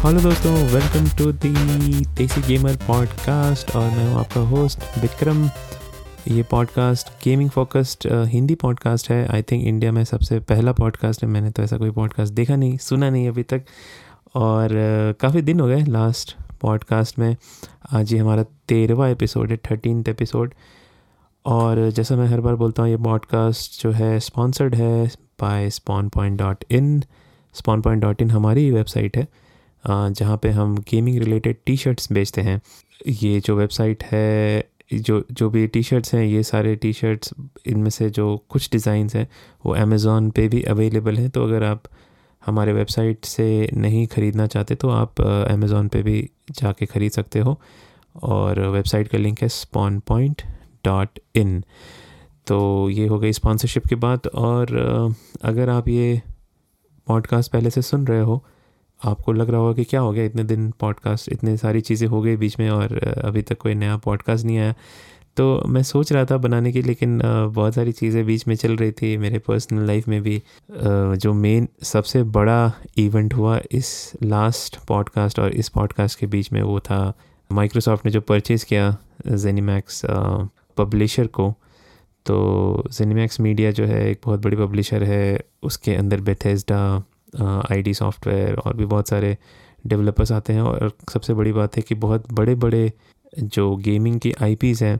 Hello दोस्तों welcome to the desi gamer podcast और मैं हूँ आपका होस्ट विक्रम। ये podcast gaming focused Hindi podcast है। आई थिंक इंडिया में सबसे पहला पॉडकास्ट है। मैंने तो ऐसा कोई पॉडकास्ट देखा नहीं सुना नहीं अभी तक। और uh, काफ़ी दिन हो गए लास्ट पॉडकास्ट में। आज ये हमारा तेरहवा एपिसोड है थर्टीन एपिसोड और जैसा मैं हर बार बोलता हूँ ये पॉडकास्ट जो है स्पॉन्सर्ड है by spawn point dot in spawn point dot in हमारी वेबसाइट है। जहाँ पे हम गेमिंग रिलेटेड टी शर्ट्स बेचते हैं। ये जो वेबसाइट है, जो जो भी टी शर्ट्स हैं, ये सारे टी शर्ट्स इनमें से जो कुछ डिज़ाइंस हैं, वो अमेज़ोन पे भी अवेलेबल हैं। तो अगर आप हमारे वेबसाइट से नहीं ख़रीदना चाहते तो आप अमेज़ोन पे भी जाके ख़रीद सकते हो। और वेबसाइट का लिंक है स्पॉन पॉइंट डॉट इन तो ये हो गई स्पॉन्सरशिप की बात और अगर आप ये पॉडकास्ट पहले से सुन रहे हो आपको लग रहा होगा कि क्या हो गया? इतने दिन पॉडकास्ट इतने सारी चीज़ें हो गई बीच में और अभी तक कोई नया पॉडकास्ट नहीं आया। तो मैं सोच रहा था बनाने की, लेकिन बहुत सारी चीज़ें बीच में चल रही थी मेरे पर्सनल लाइफ में भी। जो मेन सबसे बड़ा इवेंट हुआ इस लास्ट पॉडकास्ट और इस पॉडकास्ट के बीच में वो था। माइक्रोसॉफ्ट ने जो परचेज़ किया जेनीमैक्स पब्लिशर को तो जेनीमैक्स मीडिया जो है, एक बहुत बड़ी पब्लिशर है, उसके अंदर बेथेस्डा आईडी सॉफ्टवेयर और भी बहुत सारे डेवलपर्स आते हैं और सबसे बड़ी बात है कि बहुत बड़े बड़े जो गेमिंग की आईपीज़ हैं,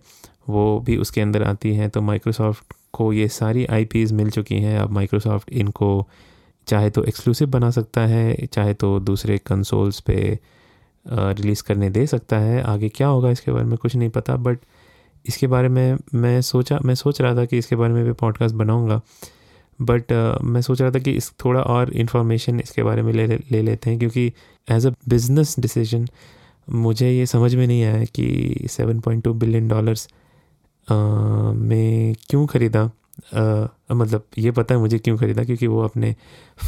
वो भी उसके अंदर आती हैं। तो माइक्रोसॉफ्ट को ये सारी आईपीज़ मिल चुकी हैं। अब माइक्रोसॉफ्ट इनको चाहे तो एक्सक्लूसिव बना सकता है, चाहे तो दूसरे कंसोल्स पे रिलीज़ करने दे सकता है। आगे क्या होगा इसके बारे में कुछ नहीं पता बट इसके बारे में मैं सोचा, मैं सोच रहा था कि इसके बारे में भी पॉडकास्ट बनाऊँगा। बट uh, मैं सोच रहा था कि इस थोड़ा और इन्फॉर्मेशन इसके बारे में ले ले लेते हैं क्योंकि एज अ बिज़नेस डिसीज़न मुझे ये समझ में नहीं आया कि 7.2 बिलियन डॉलर्स में क्यों ख़रीदा? Uh, मतलब ये पता है मुझे क्यों ख़रीदा? क्योंकि वो अपने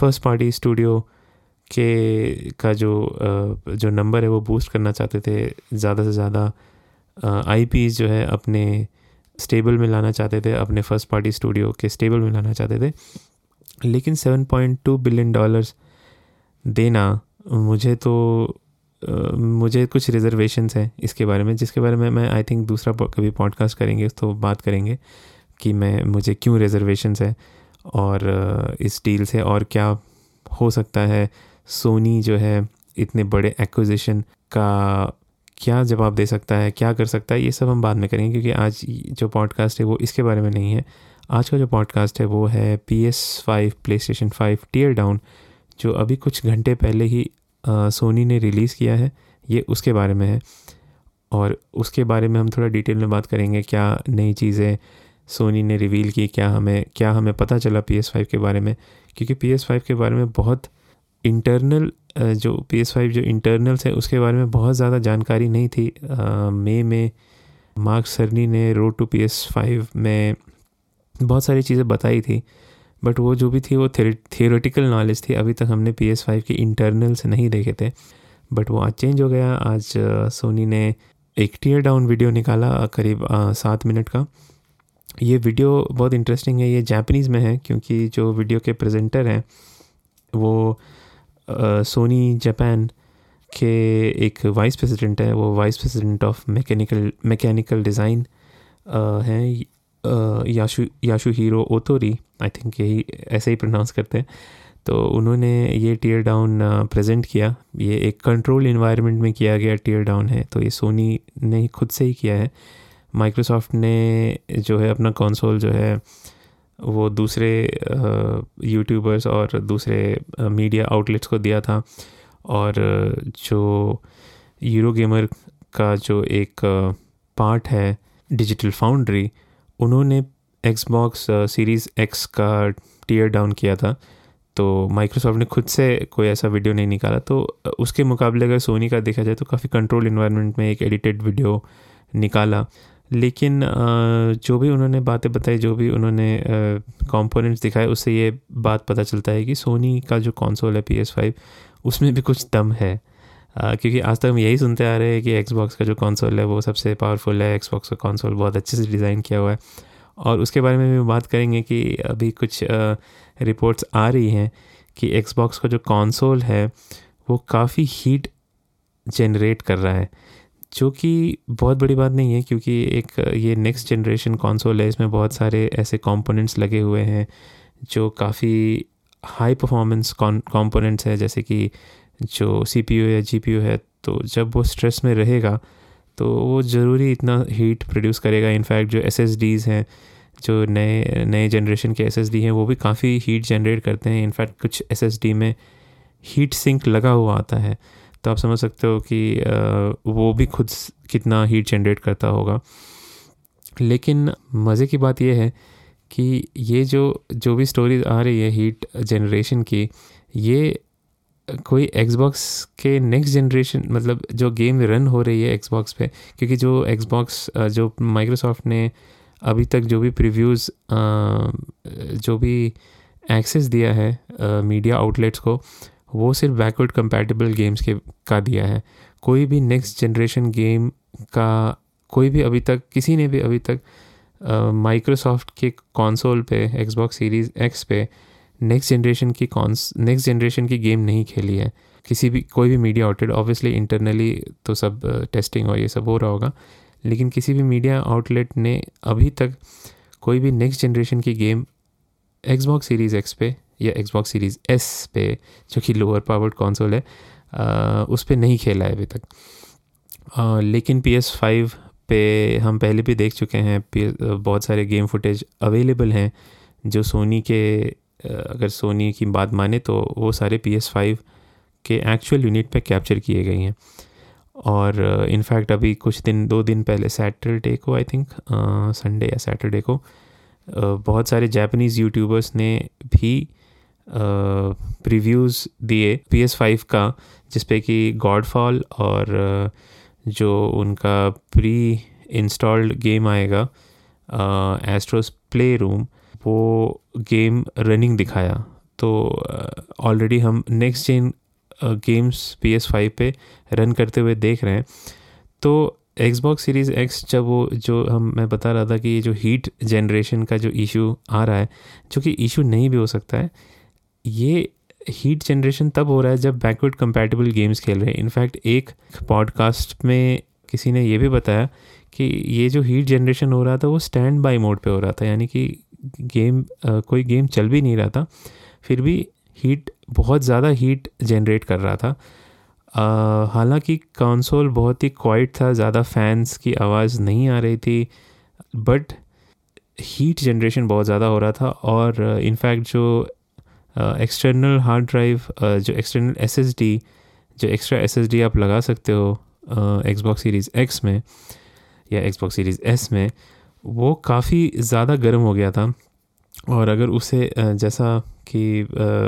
फ़र्स्ट पार्टी स्टूडियो के का जो uh, जो नंबर है वो बूस्ट करना चाहते थे ज़्यादा से ज़्यादा आई uh, जो है अपने स्टेबल में लाना चाहते थे अपने फ़र्स्ट पार्टी स्टूडियो के स्टेबल में लाना चाहते थे। लेकिन 7.2 बिलियन डॉलर्स देना मुझे तो Uh, मुझे कुछ रिजर्वेशंस हैं इसके बारे में जिसके बारे में मैं आई थिंक दूसरा कभी पॉडकास्ट करेंगे तो बात करेंगे कि मैं मुझे क्यों रिजर्वेशंस है और इस डील से और क्या हो सकता है। सोनी जो है इतने बड़े एक्विजिशन का क्या जवाब दे सकता है क्या कर सकता है ये सब हम बाद में करेंगे क्योंकि आज जो पॉडकास्ट है वो इसके बारे में नहीं है। आज का जो पॉडकास्ट है वो है P S five PlayStation five tear down जो अभी कुछ घंटे पहले ही आ, सोनी ने रिलीज़ किया है ये उसके बारे में है। और उसके बारे में हम थोड़ा डिटेल में बात करेंगे क्या नई चीज़ें सोनी ने रिवील की क्या हमें क्या हमें पता चला पी एस फाइव के बारे में क्योंकि पी एस फाइव के बारे में बहुत इंटरनल जो पी एस फाइव जो इंटरनल्स है, उसके बारे में बहुत ज़्यादा जानकारी नहीं थी। मई में मार्क सरनी ने road to P S five में बहुत सारी चीज़ें बताई थी बट वो जो भी थी, वो थियोरेटिकल नॉलेज थी। अभी तक हमने पी एस फाइव के इंटरनल्स नहीं देखे थे बट वो आज चेंज हो गया। आज सोनी ने एक टीयर डाउन वीडियो निकाला करीब सात मिनट का। ये वीडियो बहुत इंटरेस्टिंग है, ये जापनीज़ में है, क्योंकि जो वीडियो के प्रेजेंटर हैं, वो सोनी जापान के एक वाइस प्रेसिडेंट है, वो vice president of mechanical mechanical design हैं Yasu Yasuhiro Otori I think यही, ऐसे ही प्रोनाउंस करते हैं। तो उन्होंने ये टीयर डाउन प्रेजेंट किया। ये एक कंट्रोल इन्वायरमेंट में किया गया टीयर डाउन है तो ये सोनी ने खुद से ही किया है। माइक्रोसॉफ्ट ने जो है अपना कंसोल जो है वो दूसरे यूट्यूबर्स और दूसरे मीडिया आउटलेट्स को दिया था। और, जो यूरो गेमर का जो एक पार्ट है डिजिटल फाउंड्री उन्होंने एक्सबॉक्स सीरीज़ एक्स का टीयर डाउन किया था। तो माइक्रोसॉफ्ट ने खुद से कोई ऐसा वीडियो नहीं निकाला। तो उसके मुकाबले अगर सोनी का देखा जाए तो काफ़ी कंट्रोल इन्वायरमेंट में एक एडिटेड वीडियो निकाला। लेकिन जो भी उन्होंने बातें बताई, जो भी उन्होंने कंपोनेंट्स दिखाए, उससे ये बात पता चलता है कि सोनी का जो कॉन्सोल है पी एस फाइव उसमें भी कुछ दम है। क्योंकि आज तक हम यही सुनते आ रहे हैं कि एक्सबॉक्स का जो कॉन्सोल है, वो सबसे पावरफुल है। एक्सबॉक्स का कॉन्सोल बहुत अच्छे से डिज़ाइन किया हुआ है। और उसके बारे में भी बात करेंगे कि अभी कुछ रिपोर्ट्स आ रही हैं कि एक्सबॉक्स का जो कॉन्सोल है, वो काफ़ी हीट जनरेट कर रहा है। जो कि बहुत बड़ी बात नहीं है, क्योंकि एक, ये नेक्स्ट जनरेशन कॉन्सोल है, इसमें बहुत सारे ऐसे कंपोनेंट्स लगे हुए हैं, जो काफ़ी हाई परफॉर्मेंस कंपोनेंट्स है, जैसे कि जो सी या जी है तो जब वो स्ट्रेस में रहेगा तो वो ज़रूरी इतना हीट प्रोड्यूस करेगा। इनफैक्ट जो एस हैं, जो नए नए जनरेशन के एसएसडी हैं, वो भी काफ़ी हीट जनरेट करते हैं। इनफैक्ट कुछ एसएसडी में हीट सिंक लगा हुआ आता है। तो आप समझ सकते हो कि वो भी खुद कितना हीट जनरेट करता होगा। लेकिन मज़े की बात यह है कि ये जो जो भी स्टोरीज आ रही है हीट जनरेशन की, ये कोई एक्सबॉक्स के नेक्स्ट जनरेशन मतलब जो गेम रन हो रही है एक्सबॉक्स पे, क्योंकि जो एक्सबॉक्स जो माइक्रोसॉफ्ट ने अभी तक जो भी प्रीव्यूज़ जो भी एक्सेस दिया है मीडिया आउटलेट्स को वो सिर्फ़ बैकवर्ड कंपैटिबल गेम्स के का दिया है। कोई भी नेक्स्ट जनरेशन गेम का कोई भी अभी तक किसी ने भी अभी तक माइक्रोसॉफ्ट uh, के कंसोल पे एक्सबॉक्स सीरीज़ एक्स पे नेक्स्ट जनरेशन की कॉन्स नेक्स्ट जनरेशन की गेम नहीं खेली है। किसी भी कोई भी मीडिया आउटलेट ऑब्वियसली इंटरनली तो सब टेस्टिंग और ये सब हो रहा होगा लेकिन किसी भी मीडिया आउटलेट ने अभी तक कोई भी नेक्स्ट जनरेशन की गेम एक्सबॉक्स सीरीज़ एक्स पे या एक्सबॉक्स सीरीज़ एस पे जो कि लोअर पावर्ड कॉन्सोल है आ, उस पर नहीं खेला है अभी तक। आ, लेकिन पी एस फाइव पे हम पहले भी देख चुके हैं बहुत सारे गेम फुटेज अवेलेबल हैं जो सोनी के अगर सोनी की बात माने तो वो सारे पी एस फाइव के एक्चुअल यूनिट पे कैप्चर किए गए हैं। और इनफैक्ट अभी कुछ दिन दो दिन पहले सैटरडे को आई थिंक संडे या सैटरडे को बहुत सारे जापानीज़ यूट्यूबर्स ने भी प्रीव्यूज़ दिए पी एस फाइव का, जिसपे कि गॉडफॉल और जो उनका प्री इंस्टॉल्ड गेम आएगा एस्ट्रोस प्ले रूम वो गेम रनिंग दिखाया। तो ऑलरेडी हम next gen games P S five पे रन करते हुए देख रहे हैं। तो एक्सबॉक्स सीरीज़ एक्स जब वो, जो हम, मैं बता रहा था कि ये जो हीट जनरेशन का जो इशू आ रहा है, जो कि इशू नहीं भी हो सकता है ये हीट जनरेशन तब हो रहा है जब बैकवर्ड कंपैटिबल गेम्स खेल रहे हैं। इनफैक्ट एक पॉडकास्ट में किसी ने ये भी बताया कि ये जो हीट जनरेशन हो रहा था वो स्टैंड बाई मोड पे हो रहा था। यानी कि गेम आ, कोई गेम चल भी नहीं रहा था फिर भी हीट बहुत ज़्यादा हीट जनरेट कर रहा था। हालाँकि कंसोल बहुत ही क्वाइट था ज़्यादा फैंस की आवाज़ नहीं आ रही थी बट हीट जनरेशन बहुत ज़्यादा हो रहा था। और इनफैक्ट जो एक्सटर्नल हार्ड ड्राइव जो एक्सटर्नल एसएसडी जो एक्स्ट्रा एसएसडी आप लगा सकते हो एक्सबॉक्स सीरीज़ एक्स में या एक्सबॉक्स सीरीज़ एस में, वो काफ़ी ज़्यादा गर्म हो गया था। और अगर उसे जैसा कि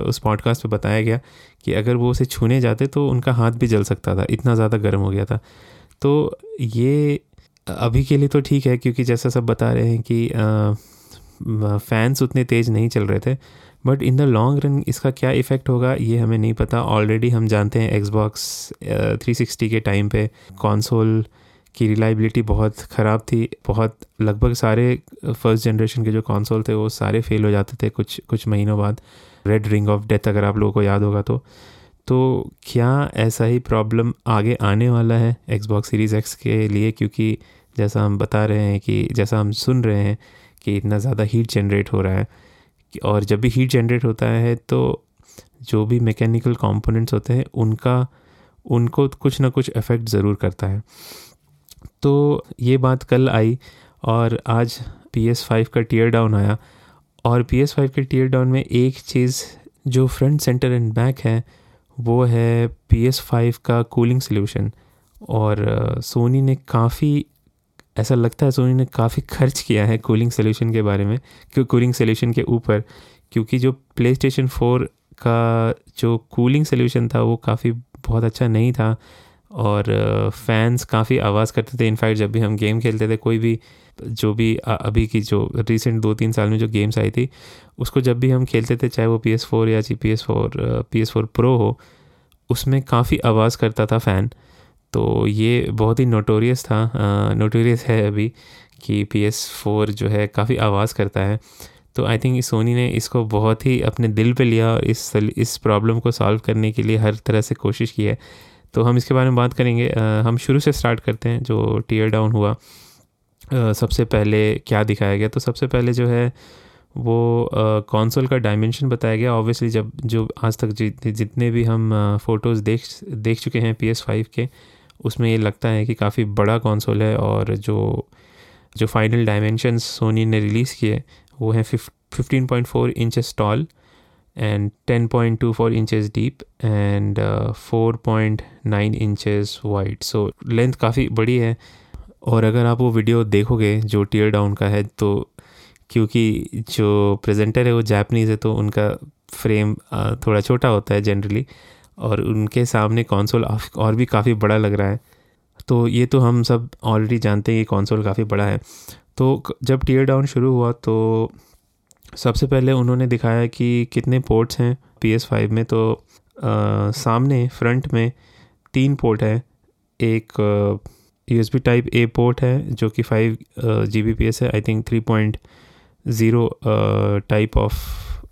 उस पॉडकास्ट पे बताया गया कि अगर वो उसे छूने जाते तो उनका हाथ भी जल सकता था, इतना ज़्यादा गर्म हो गया था। तो ये अभी के लिए तो ठीक है, क्योंकि जैसा सब बता रहे हैं कि फ़ैन्स उतने तेज़ नहीं चल रहे थे। But in the long run इसका क्या इफ़ेक्ट होगा, ये हमें नहीं पता. ऑलरेडी हम जानते हैं एक्सबॉक्स थ्री सिक्सटी के टाइम पे कॉन्सोल की रिलाइबिलिटी बहुत ख़राब थी. बहुत लगभग सारे फ़र्स्ट जनरेशन के जो कॉन्सोल थे, वो सारे फेल हो जाते थे कुछ कुछ महीनों बाद. रेड रिंग ऑफ़ डेथ अगर आप लोगों को याद होगा तो. तो क्या ऐसा ही प्रॉब्लम आगे आने वाला है एक्सबॉक्स सीरीज़ एक्स के लिए? क्योंकि जैसा हम बता रहे हैं कि, जैसा हम सुन रहे हैं कि इतना ज़्यादा हीट जनरेट हो रहा है. और जब भी हीट जनरेट होता है तो जो भी मैकेनिकल कंपोनेंट्स होते हैं, उनका, उनको कुछ ना कुछ इफ़ेक्ट ज़रूर करता है। तो ये बात कल आई और आज पी एस फाइव का टीयर डाउन आया और पी एस फाइव के टीयर डाउन में एक चीज़ जो फ्रंट सेंटर एंड बैक है, वो है पी एस फाइव का कूलिंग सोल्यूशन और सोनी ने काफ़ी ऐसा लगता है सोनी ने काफ़ी खर्च किया है कूलिंग सोल्यूशन के बारे में, क्यों कूलिंग सोल्यूशन के ऊपर, क्योंकि जो प्ले स्टेशन फोर उसका जो कूलिंग सोल्यूशन था, वो काफ़ी बहुत अच्छा नहीं था और फैंस काफ़ी आवाज़ करते थे। इनफैक्ट जब भी हम गेम खेलते थे, कोई भी, जो भी अभी की जो रिसेंट दो तीन साल में जो गेम्स आई थी, उसको जब भी हम खेलते थे, चाहे वो पी एस फोर या जी P S four P S four pro हो, उसमें काफ़ी आवाज़ करता था फ़ैन तो ये बहुत ही नोटोरियस था नोटोरियस है अभी कि पी एस फोर जो है काफ़ी आवाज़ करता है। तो आई थिंक सोनी ने इसको बहुत ही अपने दिल पे लिया और इस इस प्रॉब्लम को सॉल्व करने के लिए हर तरह से कोशिश की है। तो हम इसके बारे में बात करेंगे। आ, हम शुरू से स्टार्ट करते हैं जो टीयर डाउन हुआ। आ, सबसे पहले क्या दिखाया गया? तो सबसे पहले जो है वो कंसोल का डायमेंशन बताया गया। ऑब्वियसली जब जो आज तक जितने भी हम फ़ोटोज़ देख देख चुके हैं पी एस फाइव के उसमें ये लगता है कि काफ़ी बड़ा कंसोल है और जो जो फाइनल डायमेंशंस सोनी ने रिलीज़ किए, वो हैं fifteen point four inches tall and ten point two four inches deep and four point nine inches wide so length काफ़ी बड़ी है और अगर आप वो वीडियो देखोगे जो टीयर डाउन का है तो क्योंकि जो प्रेजेंटर है वो जापनीज़ है तो उनका फ्रेम थोड़ा छोटा होता है जनरली और उनके सामने कंसोल और भी काफ़ी बड़ा लग रहा है। तो ये तो हम सब ऑलरेडी जानते हैं कि कंसोल काफ़ी बड़ा है। तो जब टीयर डाउन शुरू हुआ तो सबसे पहले उन्होंने दिखाया कि कितने पोर्ट्स हैं पी एस फाइव में। तो आ, सामने फ्रंट में तीन पोर्ट है। एक U S B type A port है जो कि five G B P S है। I think three point zero type of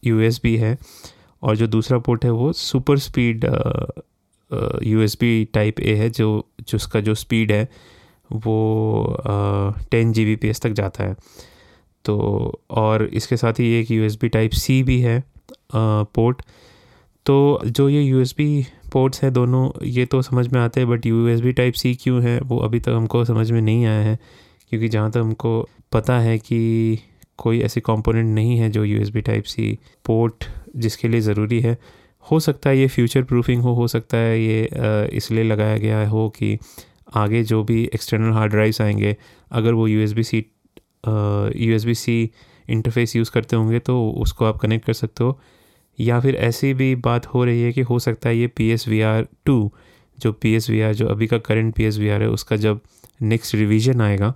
U S B है। और जो दूसरा पोर्ट है वो super speed U S B type A है, जो जिसका जो स्पीड है, वो ten G B P S तक जाता है। तो और इसके साथ ही एक U S B type C भी है पोर्ट तो जो ये यू एस बी पोर्ट्स हैं दोनों, ये तो समझ में आते हैं but U S B type C क्यों है, वो अभी तक हमको समझ में नहीं आया है, क्योंकि जहाँ तक हमको पता है कि कोई ऐसी कंपोनेंट नहीं है जो U S B type C port जिसके लिए ज़रूरी है। हो सकता है ये फ्यूचर प्रूफिंग हो हो सकता है ये इसलिए लगाया गया हो कि आगे जो भी एक्सटर्नल हार्ड ड्राइव्स आएँगे, अगर वो U S B C U S B C interface use करते होंगे तो उसको आप कनेक्ट कर सकते हो। या फिर ऐसी भी बात हो रही है कि हो सकता है ये P S V R two जो पी एस वी आर जो अभी का current P S V R है, उसका जब नेक्स्ट रिवीजन आएगा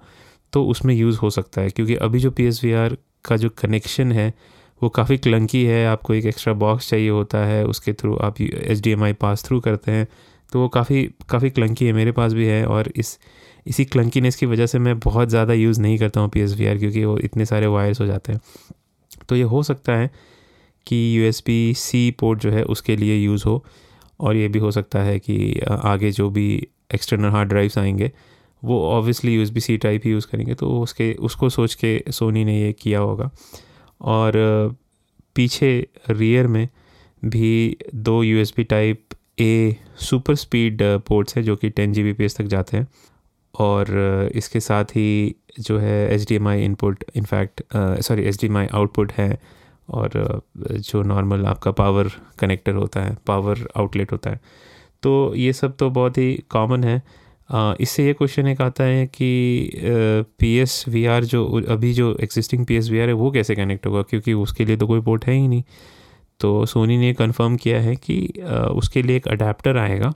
तो उसमें यूज़ हो सकता है। क्योंकि अभी जो पी एस वी आर का जो कनेक्शन है वो काफ़ी क्लंकी है, आपको एक एक्स्ट्रा बॉक्स चाहिए होता है, उसके थ्रू आप H D M I pass through करते हैं। तो वो काफ़ी काफ़ी क्लंकी है, मेरे पास भी है और इस, इसी क्लंकीनेस की वजह से मैं बहुत ज़्यादा यूज़ नहीं करता हूँ पी एस आर क्योंकि वो इतने सारे वायर्स हो जाते हैं। तो ये हो सकता है कि U S B C port जो है उसके लिए यूज़ हो और ये भी हो सकता है कि आगे जो भी एक्सटर्नल हार्ड ड्राइव्स आएँगे, वो obviously U S B C type ही यूज़ करेंगे। तो उसके, उसको सोच के सोनी ने ये किया होगा। और पीछे रियर में भी दो U type A super speed ports हैं जो कि टेन जी तक जाते हैं। और इसके साथ ही जो है H D M I input in fact sorry H D M I output है। और जो नॉर्मल आपका पावर कनेक्टर होता है पावर आउटलेट होता है। तो ये सब तो बहुत ही कॉमन है। इससे ये क्वेश्चन एक आता है कि पी एस वी आर जो अभी जो existing P S V R है, वो कैसे कनेक्ट होगा? क्योंकि उसके लिए तो कोई पोर्ट है ही नहीं। तो सोनी ने कंफर्म किया है कि उसके लिए एक अडेप्टर आएगा,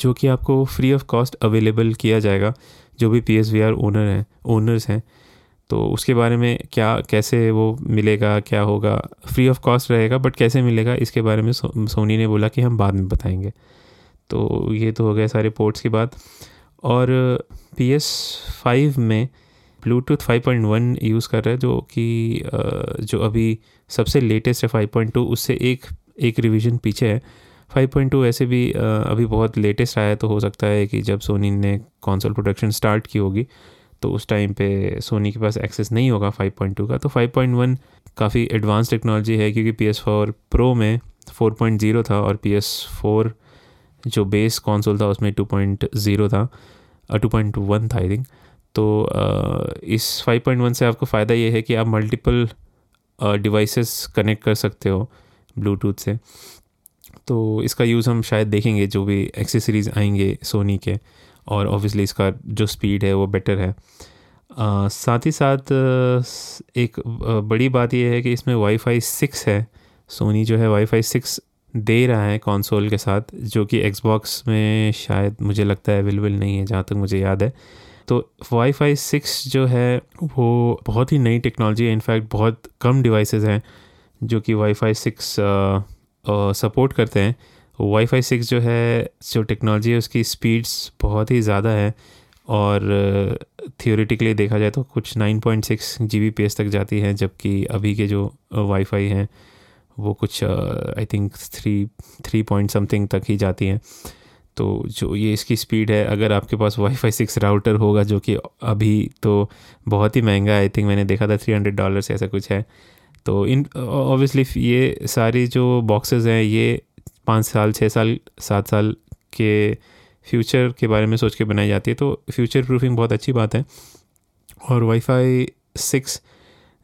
जो कि आपको फ्री ऑफ़ कॉस्ट अवेलेबल किया जाएगा, जो भी P S V R owner हैं ओनर्स हैं। तो उसके बारे में क्या, कैसे वो मिलेगा, क्या होगा? फ्री ऑफ़ कॉस्ट रहेगा बट कैसे मिलेगा? इसके बारे में सोनी ने बोला कि हम बाद में बताएँगे। तो ये तो हो गया सारे पोर्ट्स की बात। और पी एस फाइव में ब्लूटूथ 5.1 यूज़ कर रहा है, जो कि जो अभी सबसे लेटेस्ट है 5.2 उससे एक एक रिवीजन पीछे है। 5.2 ऐसे भी अभी बहुत लेटेस्ट आया तो हो सकता है कि जब सोनी ने कौनसल प्रोडक्शन स्टार्ट की होगी तो उस टाइम पे सोनी के पास एक्सेस नहीं होगा 5.2 का। तो 5.1 काफ़ी एडवांस टेक्नोलॉजी है, क्योंकि पी एस फोर प्रो में 4.0 था और पी एस फोर जो बेस कॉन्सोल था, उसमें 2.0 था टू पॉइंट वन था आई थिंक तो इस 5.1 से आपको फ़ायदा ये है कि आप मल्टीपल डिवाइसेस कनेक्ट कर सकते हो ब्लूटूथ से। तो इसका यूज़ हम शायद देखेंगे जो भी एक्सेसरीज़ आएँगे सोनी के, और ऑब्वियसली इसका जो स्पीड है वो बेटर है। साथ ही साथ एक बड़ी बात यह है कि इसमें वाईफाई सिक्स है। सोनी जो है वाईफाई सिक्स दे रहा है कंसोल के साथ, जो कि एक्सबॉक्स में शायद मुझे लगता है अवेलेबल नहीं है, जहाँ तक मुझे याद है। तो वाई फाई सिक्स जो है, वो बहुत ही नई टेक्नोलॉजी है। इनफैक्ट बहुत कम डिवाइसेस हैं, जो कि वाई फाई सिक्स सपोर्ट करते हैं। वाई फाई सिक्स जो है, जो टेक्नोलॉजी है, उसकी स्पीड्स बहुत ही ज़्यादा है। और थियोरेटिकली देखा जाए तो कुछ 9.6 पॉइंट सिक्स जी तक जाती है, जबकि अभी के जो वाईफाई हैं वो कुछ I think three three point something तक ही जाती हैं। तो जो ये इसकी स्पीड है, अगर आपके पास वाईफाई सिक्स राउटर होगा, जो कि अभी तो बहुत ही महँगा आई थिंक मैंने देखा था थ्री हंड्रेड डॉलर से ऐसा कुछ है। तो इन ऑब्वियसली ये सारी जो बॉक्सेस हैं, ये पाँच साल छः साल, सात साल के फ्यूचर के बारे में सोच के बनाई जाती है तो फ्यूचर प्रूफिंग बहुत अच्छी बात है। और वाईफाई सिक्स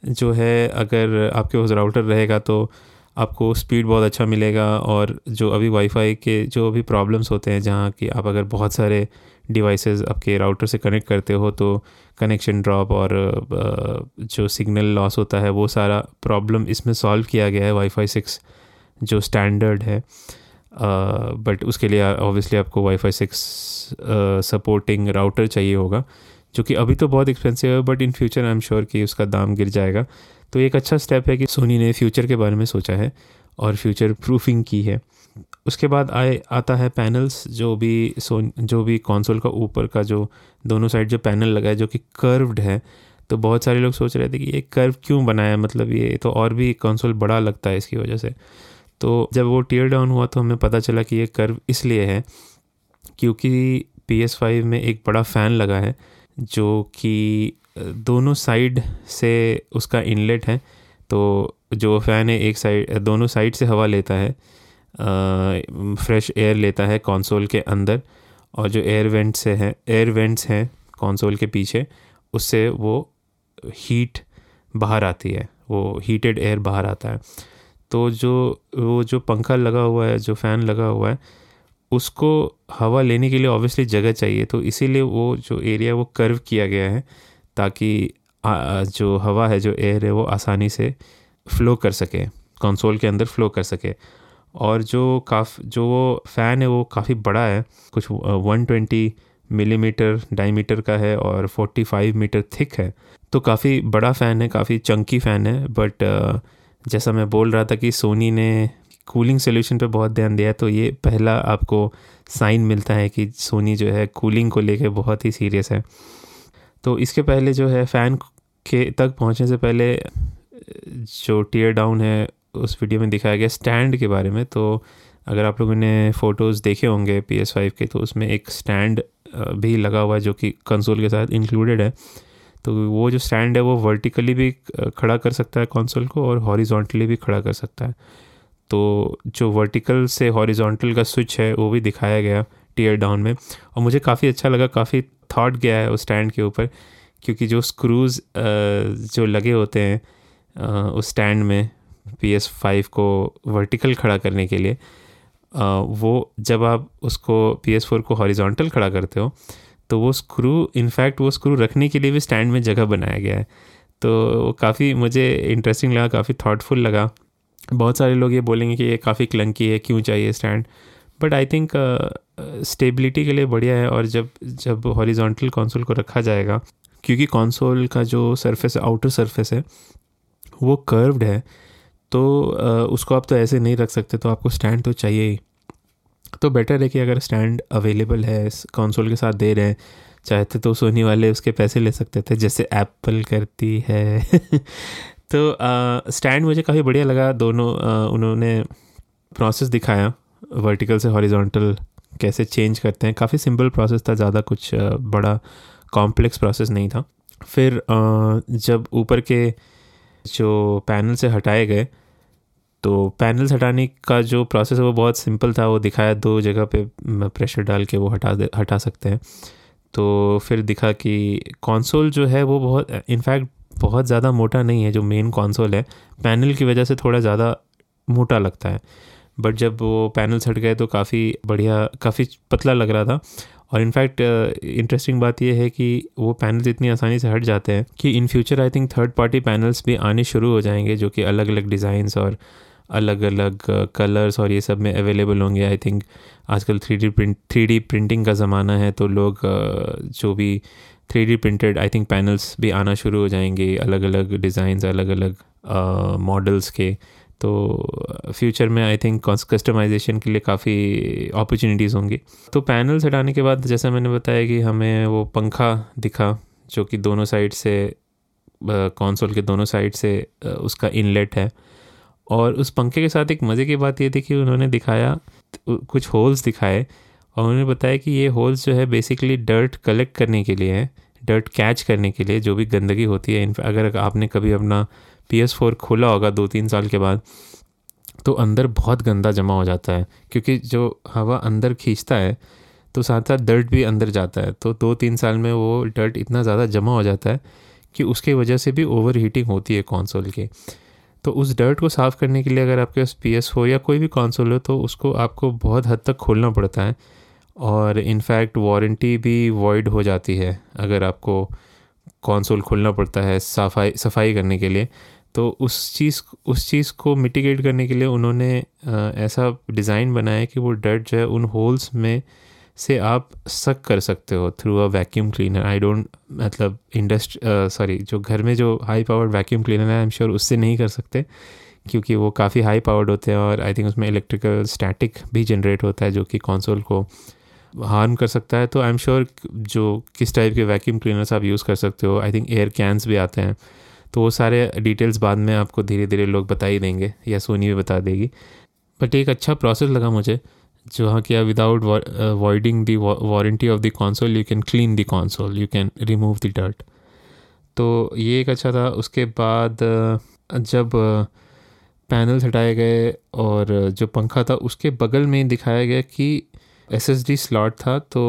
जो है, अगर आपके पास राउटर रहेगा तो आपको स्पीड बहुत अच्छा मिलेगा और जो अभी वाईफाई के जो अभी प्रॉब्लम्स होते हैं जहाँ कि आप अगर बहुत सारे डिवाइसेस आपके राउटर से कनेक्ट करते हो तो कनेक्शन ड्रॉप और जो सिग्नल लॉस होता है वो सारा प्रॉब्लम इसमें सॉल्व किया गया है वाईफाई सिक्स जो स्टैंडर्ड है। बट uh, उसके लिए ऑब्वियसली आपको वाईफाई सिक्स सपोर्टिंग राउटर चाहिए होगा जो कि अभी तो बहुत एक्सपेंसिव है but in future I am sure कि उसका दाम गिर जाएगा। तो एक अच्छा स्टेप है कि सोनी ने फ्यूचर के बारे में सोचा है और फ्यूचर प्रूफिंग की है। उसके बाद आए, आता है पैनल्स जो भी सोन जो भी कंसोल का ऊपर का जो दोनों साइड जो पैनल लगा है, जो कि कर्व्ड है तो बहुत सारे लोग सोच रहे थे कि ये कर्व क्यों बनाया मतलब ये तो और भी कंसोल बड़ा लगता है इसकी वजह से। तो जब वो टीयर डाउन हुआ तो हमें पता चला कि ये कर्व इसलिए है क्योंकि पी एस फाइव में एक बड़ा फ़ैन लगा है, जो कि दोनों साइड से उसका इनलेट है तो जो फ़ैन है, एक साइड दोनों साइड से हवा लेता है फ्रेश एयर लेता है कंसोल के अंदर, और जो एयर वेंट से है एयर वेंट्स हैं कंसोल के पीछे, उससे वो हीट बाहर आती है, वो हीटेड एयर बाहर आता है। तो जो, वो जो पंखा लगा हुआ है, जो फ़ैन लगा हुआ है, उसको हवा लेने के लिए ऑब्वियसली जगह चाहिए तो इसीलिए वो जो एरिया वो कर्व किया गया है ताकि जो हवा है, जो एयर है, वो आसानी से फ़्लो कर सके कंसोल के अंदर फ़्लो कर सके। और जो काफ़, जो वो फ़ैन है, वो काफ़ी बड़ा है। कुछ 120 मिलीमीटर डायमीटर का है और 45 मीटर थिक है। तो काफ़ी बड़ा फ़ैन है, काफ़ी चंकी फ़ैन है बट जैसा मैं बोल रहा था कि सोनी ने कूलिंग सोल्यूशन पे बहुत ध्यान दिया तो ये पहला आपको साइन मिलता है कि सोनी जो है कूलिंग को लेके बहुत ही सीरियस है। तो इसके पहले जो है फ़ैन के तक पहुँचने से पहले, जो टीयर डाउन है, उस वीडियो में दिखाया गया स्टैंड के बारे में। तो अगर आप लोगों ने फ़ोटोज़ देखे होंगे पी एस फाइव के तो उसमें एक स्टैंड भी लगा हुआ है जो कि कंसोल के साथ इंक्लूडेड है। तो वो जो स्टैंड है, वो वर्टिकली भी खड़ा कर सकता है कंसोल को और हॉरिजॉन्टली भी खड़ा कर सकता है। तो जो वर्टिकल से हॉरिजॉन्टल का स्विच है, वो भी दिखाया गया टीयर डाउन में। और मुझे काफ़ी अच्छा लगा, काफ़ी थाट गया है उस स्टैंड के ऊपर, क्योंकि जो स्क्रूज़ जो लगे होते हैं उस स्टैंड में पी एस फाइव को वर्टिकल खड़ा करने के लिए वो जब आप उसको पी एस फोर को हॉरिजॉन्टल खड़ा करते हो तो वो स्क्रू इनफैक्ट वो स्क्रू रखने के लिए भी स्टैंड में जगह बनाया गया है। तो काफ़ी मुझे इंटरेस्टिंग लगा, काफ़ी थाटफुल लगा। बहुत सारे लोग ये बोलेंगे कि ये काफ़ी क्लंकी है, क्यों चाहिए stand? But I think stability के लिए बढ़िया है और जब जब हॉरिजॉन्टल कंसोल को रखा जाएगा क्योंकि कंसोल का जो सरफेस आउटर सरफेस है वो कर्व्ड है तो uh, उसको आप तो ऐसे नहीं रख सकते तो आपको स्टैंड तो चाहिए ही। तो बेटर है कि अगर स्टैंड अवेलेबल है कंसोल के साथ दे रहे हैं चाहते तो सोनी वाले उसके पैसे ले सकते थे जैसे एप्पल करती है। तो स्टैंड मुझे काफ़ी बढ़िया लगा दोनों आ, उन्होंने प्रोसेस दिखाया। वर्टिकल से हॉरिजॉन्टल कैसे चेंज करते हैं? काफ़ी सिंपल प्रोसेस था, ज़्यादा कुछ बड़ा कॉम्प्लेक्स प्रोसेस नहीं था। फिर जब ऊपर के जो पैनल से हटाए गए तो पैनल्स हटाने का जो प्रोसेस है, वो बहुत सिंपल था। वो दिखाया दो जगह पे प्रेशर डाल के वो हटा दे, हटा सकते हैं। तो फिर दिखा कि कंसोल जो है, वो बहुत इनफैक्ट बहुत ज़्यादा मोटा नहीं है, जो मेन कंसोल है। पैनल की वजह से थोड़ा ज़्यादा मोटा लगता है। बट जब वो पैनल्स हट गए तो काफ़ी बढ़िया, काफ़ी पतला लग रहा था। और इनफैक्ट इंटरेस्टिंग बात यह है कि वो पैनल्स इतनी आसानी से हट जाते हैं कि in future I think third party panels भी आने शुरू हो जाएँगे, जो कि अलग अलग डिज़ाइंस और अलग अलग कलर्स और ये सब में अवेलेबल होंगे। आई थिंक आजकल three D print three D printing का ज़माना है तो लोग जो भी three D printed I think panels भी आना शुरू हो जाएँगे अलग अलग डिज़ाइंस अलग अलग मॉडल्स के। तो फ्यूचर में आई थिंक कस्टमाइजेशन के लिए काफ़ी अपॉर्चुनिटीज़ होंगी। तो पैनल्स हटाने के बाद जैसा मैंने बताया कि हमें वो पंखा दिखा, जो कि दोनों साइड से कंसोल के दोनों साइड से उसका इनलेट है। और उस पंखे के साथ एक मज़े की बात ये थी कि उन्होंने दिखाया कुछ होल्स दिखाए और उन्होंने बताया कि ये होल्स जो है बेसिकली डर्ट कलेक्ट करने के लिए है। डर्ट कैच करने के लिए जो भी गंदगी होती है इन अगर आपने कभी अपना पी एस फोर खोला होगा दो तीन साल के बाद तो अंदर बहुत गंदा जमा हो जाता है। क्योंकि जो हवा अंदर खींचता है तो साथ साथ डर्ट भी अंदर जाता है। तो दो तीन साल में वो डर्ट इतना ज़्यादा जमा हो जाता है कि उसकी वजह से भी ओवर हीटिंग होती है कॉन्सोल की। तो उस डर्ट को साफ़ करने के लिए अगर आपके पास पी एस हो या कोई भी कॉन्सोल हो तो उसको आपको बहुत हद तक खोलना पड़ता है। और इनफैक्ट वारंटी भी वॉइड हो जाती है अगर आपको कॉन्सोल खोलना पड़ता है सफ़ाई सफ़ाई करने के लिए। तो उस चीज़ उस चीज़ को मिटिगेट करने के लिए उन्होंने ऐसा डिज़ाइन बनाया कि वो डर्ट जो है उन होल्स में से आप सक कर सकते हो through a vacuum cleaner I don't मतलब इंडस्ट सॉरी जो घर में जो हाई पावर्ड वैक्यूम क्लीनर है आई एम श्योर उससे नहीं कर सकते क्योंकि वो काफ़ी हाई पावर्ड होते हैं और आई थिंक उसमें इलेक्ट्रिकल स्टैटिक भी जनरेट होता है जो कि कंसोल को हार्म कर सकता है तो आई एम श्योर जो किस टाइप के वैक्यूम क्लीनर्स आप यूज़ कर सकते हो आई थिंक एयर कैंस भी आते हैं। तो वो सारे डिटेल्स बाद में आपको धीरे धीरे लोग बता ही देंगे, या सोनी भी बता देगी। बट एक अच्छा प्रोसेस लगा मुझे जहाँ किया without voiding the warranty of the console you can clean the console you can remove the dirt तो ये एक अच्छा था, उसके बाद जब पैनल्स हटाए गए और जो पंखा था, उसके बगल में दिखाया गया कि एस एस डी स्लॉट था तो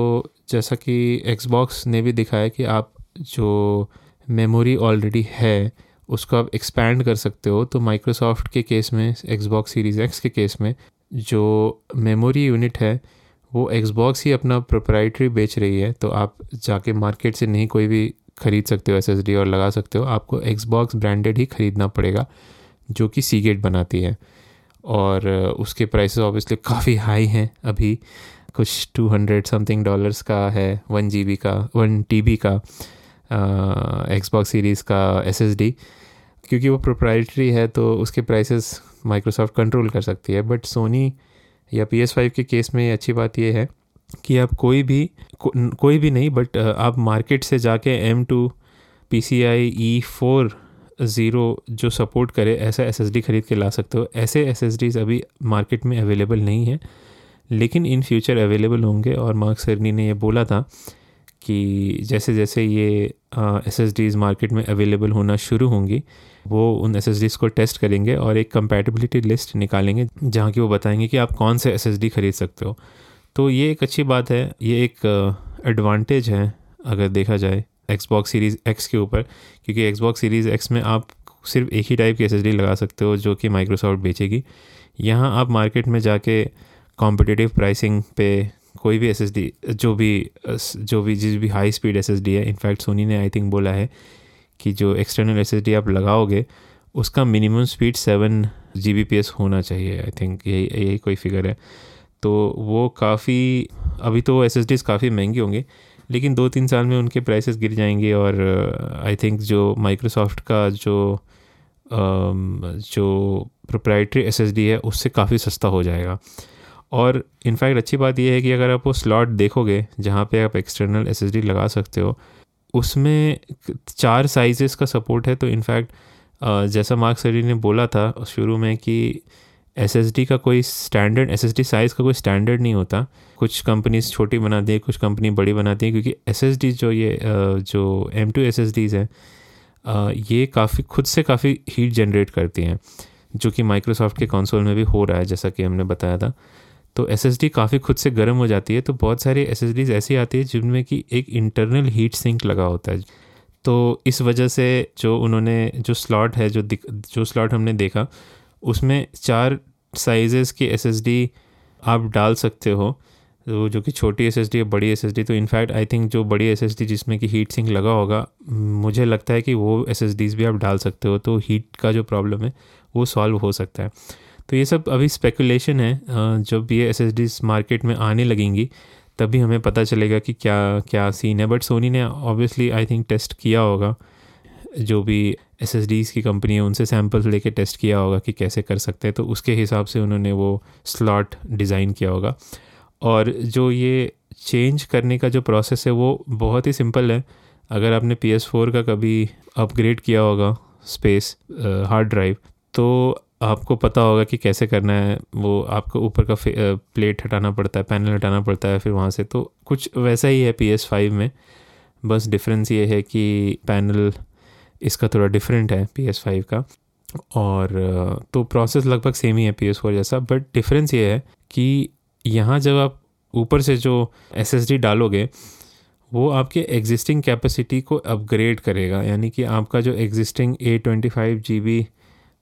जैसा कि एक्सबॉक्स ने भी दिखाया कि आप जो मेमोरी ऑलरेडी है, उसको आप एक्सपैंड कर सकते हो। तो माइक्रोसॉफ्ट के केस में एक्सबॉक्स सीरीज़ एक्स के केस में जो मेमोरी यूनिट है, वो एक्सबॉक्स ही अपना प्रोप्राइटरी बेच रही है। तो आप जाके मार्केट से नहीं कोई भी ख़रीद सकते हो एस एस डी और लगा सकते हो। आपको एक्सबॉक्स ब्रांडेड ही ख़रीदना पड़ेगा, जो कि सी गेट बनाती है। और उसके प्राइसेस ऑब्वियसली काफ़ी हाई हैं अभी। कुछ टू हंड्रेड समथिंग डॉलर्स का है वन जी बी का वन टी बी का एक्सबॉक्स सीरीज़ का एस एस डी क्योंकि वो प्रोप्राइटरी है तो उसके प्राइसेस माइक्रोसॉफ्ट कंट्रोल कर सकती है। बट सोनी या पी एस फाइव के केस में अच्छी बात यह है कि आप कोई भी को, कोई भी नहीं बट आप मार्केट से जाके M two P C I E four zero जो सपोर्ट करे ऐसा एस एस डी ख़रीद के ला सकते हो। ऐसे एस एस डीज़ अभी मार्केट में अवेलेबल नहीं है। लेकिन इन फ्यूचर अवेलेबल होंगे और मार्क सरनी ने यह बोला था कि जैसे जैसे ये एस एस डीज़ मार्केट में अवेलेबल होना शुरू होंगी, वो उन एस एस डीज़ को टेस्ट करेंगे और एक कंपैटिबिलिटी लिस्ट निकालेंगे जहाँ की वो बताएँगे कि आप कौन से एस एस डी ख़रीद सकते हो। तो ये एक अच्छी बात है, ये एक एडवांटेज है अगर देखा जाए एक्सबॉक्स सीरीज़ एक्स के ऊपर, क्योंकि एक्सबॉक्स सीरीज़ एक्स में आप सिर्फ़ एक ही टाइप की एस एस डी लगा सकते हो जो कि माइक्रोसॉफ्ट बेचेगी। यहाँ आप मार्केट में जाके कॉम्पिटिटिव प्राइसिंग पे कोई भी एसएसडी जो भी जो भी, जिस भी हाई स्पीड एसएसडी है इनफैक्ट सोनी ने आई थिंक बोला है कि जो एक्सटर्नल एसएसडी आप लगाओगे, उसका मिनिमम स्पीड सेवन जीबीपीएस होना चाहिए आई थिंक यही यही कोई फिगर है। तो वो काफ़ी, अभी तो एस एस काफ़ी महँगी होंगी, लेकिन दो तीन साल में उनके प्राइसेस गिर जाएँगे और आई थिंक जो माइक्रोसॉफ्ट का जो जो प्रोप्राइटरी एसएसडी है, उससे काफ़ी सस्ता हो जाएगा। और इनफैक्ट अच्छी बात यह है कि अगर आप वो स्लॉट देखोगे जहाँ पे आप एक्सटर्नल एसएसडी लगा सकते हो, उसमें चार साइजेस का सपोर्ट है तो इनफैक्ट जैसा मार्क सरी ने बोला था शुरू में कि एसएसडी का कोई स्टैंडर्ड एसएसडी साइज़ का कोई स्टैंडर्ड नहीं होता। कुछ कंपनीज़ छोटी बनाती हैं, कुछ कंपनी बड़ी बनाती हैं, क्योंकि एसएसडी जो ये जो एम टू एस हैं ये काफ़ी, खुद से काफ़ी हीट जनरेट करती हैं, जो कि माइक्रोसॉफ्ट के कंसोल में भी हो रहा है, जैसा कि हमने बताया था। तो एसएसडी काफ़ी खुद से गर्म हो जाती है तो बहुत सारी एस ऐसी आती है जिनमें कि एक इंटरनल हीट सिंक लगा होता है। तो इस वजह से जो उन्होंने, जो स्लॉट है, जो जो स्लॉट हमने देखा, उसमें चार साइजेस की एस आप डाल सकते हो। तो जो कि छोटी एस एस डी है बड़ी एस एस डी तो इनफैक्ट आई थिंक जो बड़ी एस एस डी जिसमें कि हीट सिंक लगा होगा, मुझे लगता है कि वो एस एस डीज़ भी आप डाल सकते हो तो हीट का जो प्रॉब्लम है, वो सॉल्व हो सकता है। तो ये सब अभी स्पेकुलेशन है जब ये एस मार्केट में आने लगेंगी, तभी हमें पता चलेगा कि क्या क्या सीन है। बट सोनी ने ऑब्वियसली आई थिंक टेस्ट किया होगा। जो भी एस की कंपनी है, उनसे सैम्पल्स लेके टेस्ट किया होगा कि कैसे कर सकते हैं। तो उसके हिसाब से उन्होंने वो स्लॉट डिज़ाइन किया होगा। और जो ये चेंज करने का जो प्रोसेस है, वो बहुत ही सिंपल है। अगर आपने पी का कभी अपग्रेड किया होगा स्पेस हार्ड ड्राइव तो आपको पता होगा कि कैसे करना है, वो आपको ऊपर का प्लेट हटाना पड़ता है पैनल हटाना पड़ता है, फिर वहाँ से। तो कुछ वैसा ही है पी एस फाइव में। बस डिफरेंस ये है कि पैनल इसका थोड़ा डिफरेंट है पी एस फाइव का। और तो प्रोसेस लगभग सेम ही है पी एस फोर जैसा बट डिफरेंस ये है कि यहाँ जब आप ऊपर से जो एस एस डी डालोगे, वो आपके एग्जिस्टिंग कैपेसिटी को अपग्रेड करेगा। यानी कि आपका जो existing eight twenty five G B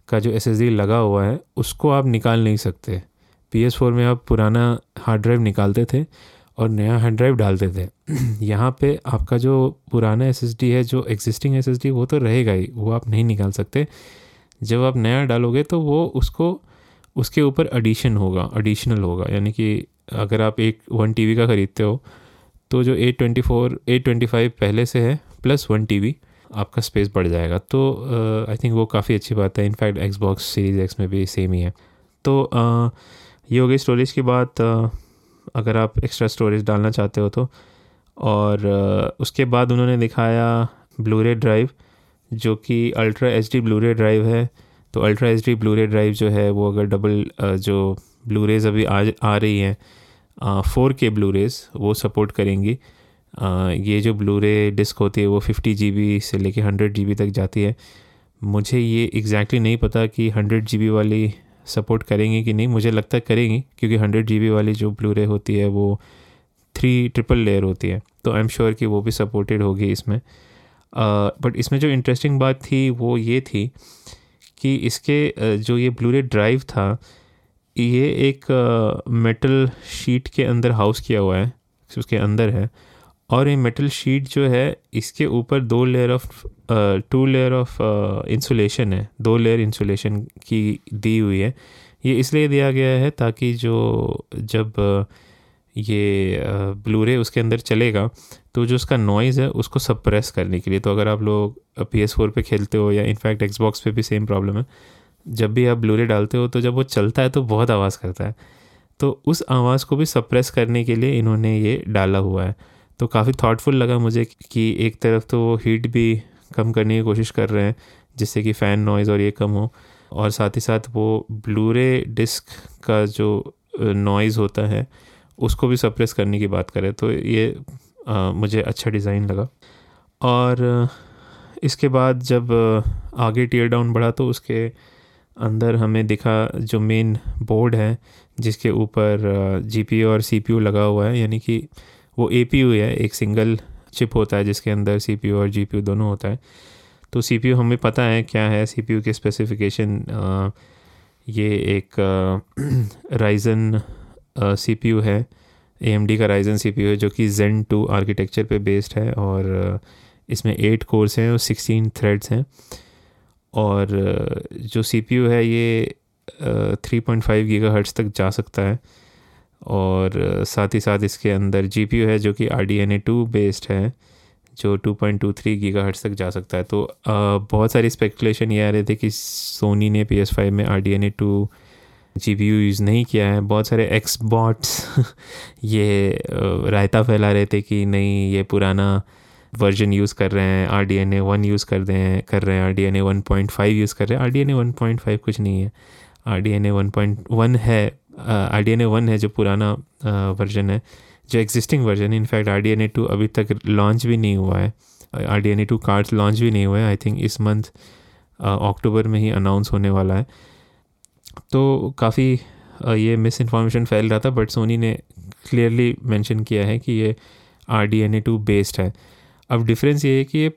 का जो एसएसडी लगा हुआ है, उसको आप निकाल नहीं सकते। पी एस फोर में आप पुराना हार्ड ड्राइव निकालते थे और नया हार्ड ड्राइव डालते थे। यहाँ पे आपका जो पुराना एसएसडी है, जो एग्जिस्टिंग एसएसडी वो तो रहेगा ही, वो आप नहीं निकाल सकते। जब आप नया डालोगे तो वो उसको, उसके ऊपर एडिशन होगा एडिशनल होगा। यानी कि अगर आप एक वन टी का ख़रीदते हो तो जो eight twenty four eight twenty five पहले से है प्लस वन टी आपका स्पेस बढ़ जाएगा। तो आई थिंक वो काफ़ी अच्छी बात है। In fact Xbox series X में भी सेम ही है। तो uh, ये हो गई स्टोरेज की बात। Uh, अगर आप एक्स्ट्रा स्टोरेज डालना चाहते हो तो। और uh, उसके बाद उन्होंने दिखाया ब्लू ब्लूरे ड्राइव जो कि ultra H D blu Blu-ray drive है। तो ultra H D blu Blu-ray drive जो है वो अगर डबल जो ब्लूरेज अभी आ आ रही हैं फोर के ब्लूरेज वो सपोर्ट करेंगी। ये जो ब्लूरे डिस्क होती है वो फिफ्टी जी से लेके हंड्रेड जी तक जाती है। मुझे ये एग्जैक्टली नहीं पता कि हंड्रेड जी वाली सपोर्ट करेंगी कि नहीं। मुझे लगता है करेंगी क्योंकि हंड्रेड जी वाली जो ब्लूरे होती है वो थ्री ट्रिपल लेयर होती है। तो आई एम श्योर कि वो भी सपोर्टेड होगी इसमें। बट इसमें जो इंटरेस्टिंग बात थी वो ये थी कि इसके uh, जो ये ब्लूरे ड्राइव था ये एक मेटल शीट के अंदर हाउस किया हुआ है उसके अंदर है। और ये मेटल शीट जो है इसके ऊपर दो layer of two layer of insulation है। दो लेयर इंसुलेशन की दी हुई है। ये इसलिए दिया गया है ताकि जो जब uh, ये ब्लूरे उसके अंदर चलेगा तो जो उसका नॉइज़ है उसको सप्रेस करने के लिए। तो अगर आप लोग पी एस फोर पर खेलते हो या इनफैक्ट एक्सबॉक्स पे भी सेम प्रॉब्लम है। जब भी आप ब्लूरे डालते हो तो जब वो चलता है तो बहुत आवाज़ करता है। तो उस आवाज़ को भी सप्रेस करने के लिए इन्होंने ये डाला हुआ है। तो काफ़ी थाटफुल लगा मुझे कि एक तरफ़ तो वो हीट भी कम करने की कोशिश कर रहे हैं जिससे कि फ़ैन नॉइज़ और ये कम हो। और साथ ही साथ वो ब्लूरे डिस्क का जो नॉइज़ होता है उसको भी सप्रेस करने की बात करें तो ये आ, मुझे अच्छा डिज़ाइन लगा। और इसके बाद जब आगे टीयर डाउन बढ़ा तो उसके अंदर हमें दिखा जो मेन बोर्ड है जिसके ऊपर जी और सीपीयू लगा हुआ है यानी कि वो एपीयू है एक सिंगल चिप होता है जिसके अंदर सीपीयू और जीपीयू दोनों होता है। तो सीपीयू हमें पता है क्या है सीपीयू के स्पेसिफिकेशन ये एक राइजन सी पी यू है। ए एम डी का राइजन सी पी यू है जो कि जेन टू आर्किटेक्चर पे बेस्ड है और इसमें एट कोर्स हैं और सिक्सटीन थ्रेड्स हैं। और जो सी पी यू है ये थ्री पॉइंट फाइव गीगा तक जा सकता है। और साथ ही साथ इसके अंदर जी पी यू है जो कि R D N A two based है जो 2.23 गीगाहर्ट्ज़ तक जा सकता है। तो आ, बहुत सारी स्पेकुलेशन ये आ रहे थे कि सोनी ने पी एस फाइव में R D N A two G P use नहीं किया है। बहुत सारे एक्स बॉट्स ये रायता फैला रहे थे कि नहीं ये पुराना वर्जन यूज़ कर रहे हैं R D N A one use कर रहे हैं कर रहे हैं R D N A one point five use कर रहे हैं। R D N A one point five कुछ नहीं है। R D N A one point one है R D N A one है जो पुराना वर्जन है, जो एग्जिस्टिंग वर्जन है। In fact R D N A two अभी तक लॉन्च भी नहीं हुआ है। R D N A two cards launch भी नहीं हुआ है। आई थिंक इस मंथ अक्टूबर में ही अनाउंस होने वाला है। तो काफ़ी ये मिस इन्फॉर्मेशन फैल रहा था बट सोनी ने क्लियरली मेंशन किया है कि ये R D N A two based है। अब डिफरेंस ये है कि ये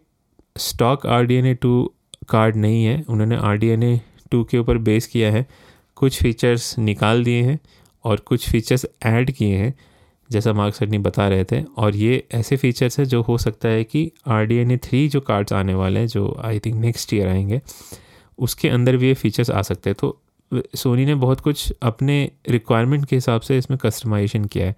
stock R D N A two card नहीं है। उन्होंने R D N A two के ऊपर बेस किया है। कुछ फीचर्स निकाल दिए हैं और कुछ फीचर्स ऐड किए हैं, जैसा मार्क सर ने बता रहे थे। और ये ऐसे फीचर्स हैं जो हो सकता है कि R D N A three जो कार्ड्स आने वाले हैं, जो आई थिंक नेक्स्ट ईयर आएँगे, उसके अंदर भी ये फीचर्स आ सकते हैं। तो सोनी ने बहुत कुछ अपने रिक्वायरमेंट के हिसाब से इसमें कस्टमाइजेशन किया है,